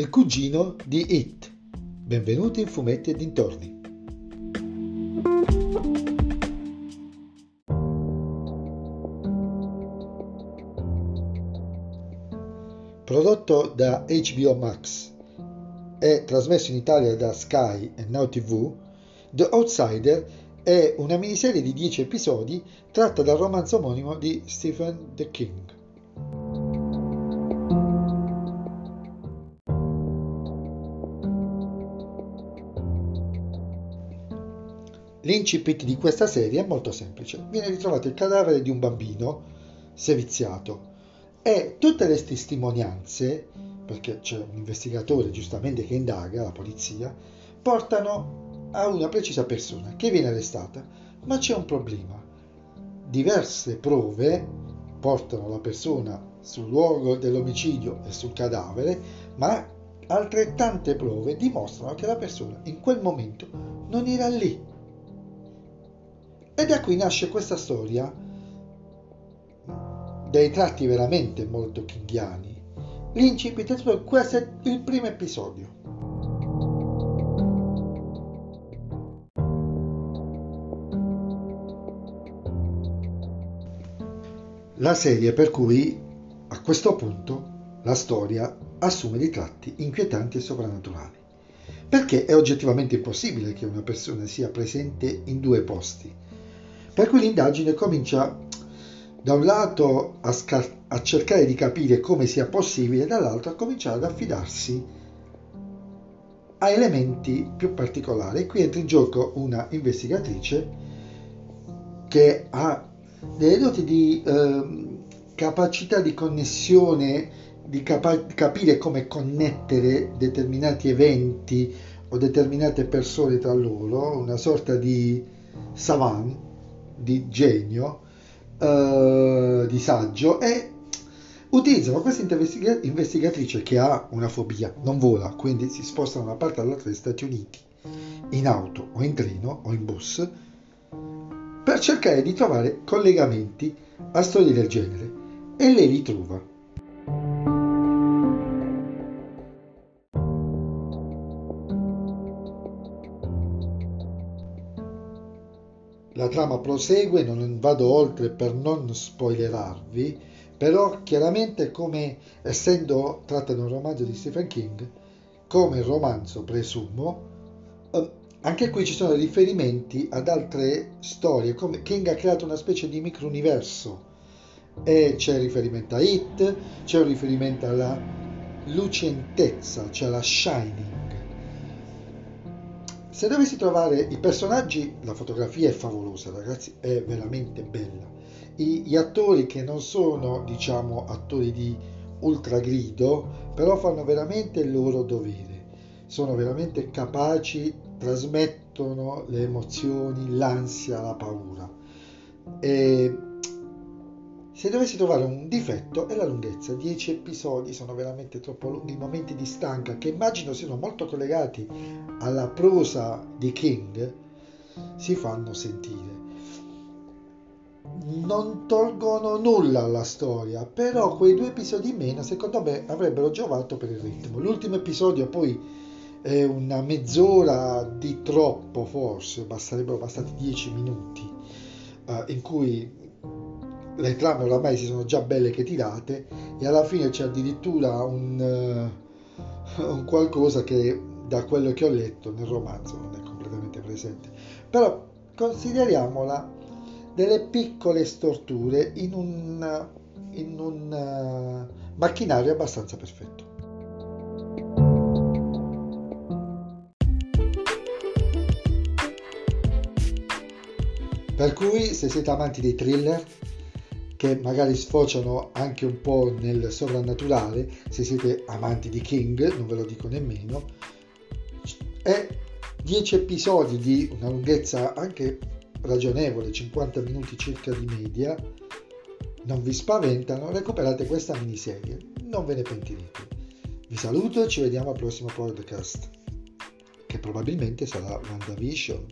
il cugino di It. Benvenuti in Fumetti e dintorni. Prodotto da HBO Max e trasmesso in Italia da Sky e Now TV, The Outsider è una miniserie di 10 episodi tratta dal romanzo omonimo di Stephen The King. L'incipit di questa serie è molto semplice. Viene ritrovato il cadavere di un bambino seviziato e tutte le testimonianze, perché c'è un investigatore giustamente che indaga, la polizia, portano a una precisa persona che viene arrestata. Ma c'è un problema. Diverse prove portano la persona sul luogo dell'omicidio e sul cadavere, ma altrettante prove dimostrano che la persona in quel momento non era lì e da qui nasce questa storia dei tratti veramente molto kinghiani. L'incipit questo è il primo episodio. La serie per cui a questo punto la storia assume dei tratti inquietanti e sovrannaturali. Perché è oggettivamente impossibile che una persona sia presente in due posti per cui l'indagine comincia da un lato a, scar- a cercare di capire come sia possibile, dall'altro a cominciare ad affidarsi a elementi più particolari. Qui entra in gioco una investigatrice che ha delle doti di eh, capacità di connessione, di capa- capire come connettere determinati eventi o determinate persone tra loro, una sorta di savant di genio, uh, di saggio e utilizzano questa investigatrice che ha una fobia, non vola, quindi si sposta da una parte all'altra degli Stati Uniti, in auto o in treno o in bus, per cercare di trovare collegamenti a storie del genere e lei li trova. La trama prosegue, non vado oltre per non spoilerarvi, però chiaramente come essendo tratta di un romanzo di Stephen King, come romanzo presumo, eh, anche qui ci sono riferimenti ad altre storie, come King ha creato una specie di micro-universo. E c'è riferimento a It, c'è un riferimento alla lucentezza, cioè alla Shining se dovessi trovare i personaggi, la fotografia è favolosa, ragazzi, è veramente bella. I, gli attori che non sono, diciamo, attori di ultragrido, però fanno veramente il loro dovere. Sono veramente capaci, trasmettono le emozioni, l'ansia, la paura. E se dovessi trovare un difetto è la lunghezza, 10 episodi sono veramente troppo lunghi, momenti di stanca che immagino siano molto collegati alla prosa di King si fanno sentire. Non tolgono nulla alla storia, però quei due episodi in meno secondo me avrebbero giovato per il ritmo. L'ultimo episodio poi è una mezz'ora di troppo forse, sarebbero bastati 10 minuti uh, in cui le trame oramai si sono già belle che tirate e alla fine c'è addirittura un, uh, un qualcosa che da quello che ho letto nel romanzo non è completamente presente. Però consideriamola delle piccole storture in un, in un uh, macchinario abbastanza perfetto. Per cui se siete amanti dei thriller che magari sfociano anche un po' nel sovrannaturale, se siete amanti di King, non ve lo dico nemmeno, è 10 episodi di una lunghezza anche ragionevole, 50 minuti circa di media, non vi spaventano, recuperate questa miniserie, non ve ne pentirete. Vi saluto e ci vediamo al prossimo podcast, che probabilmente sarà WandaVision.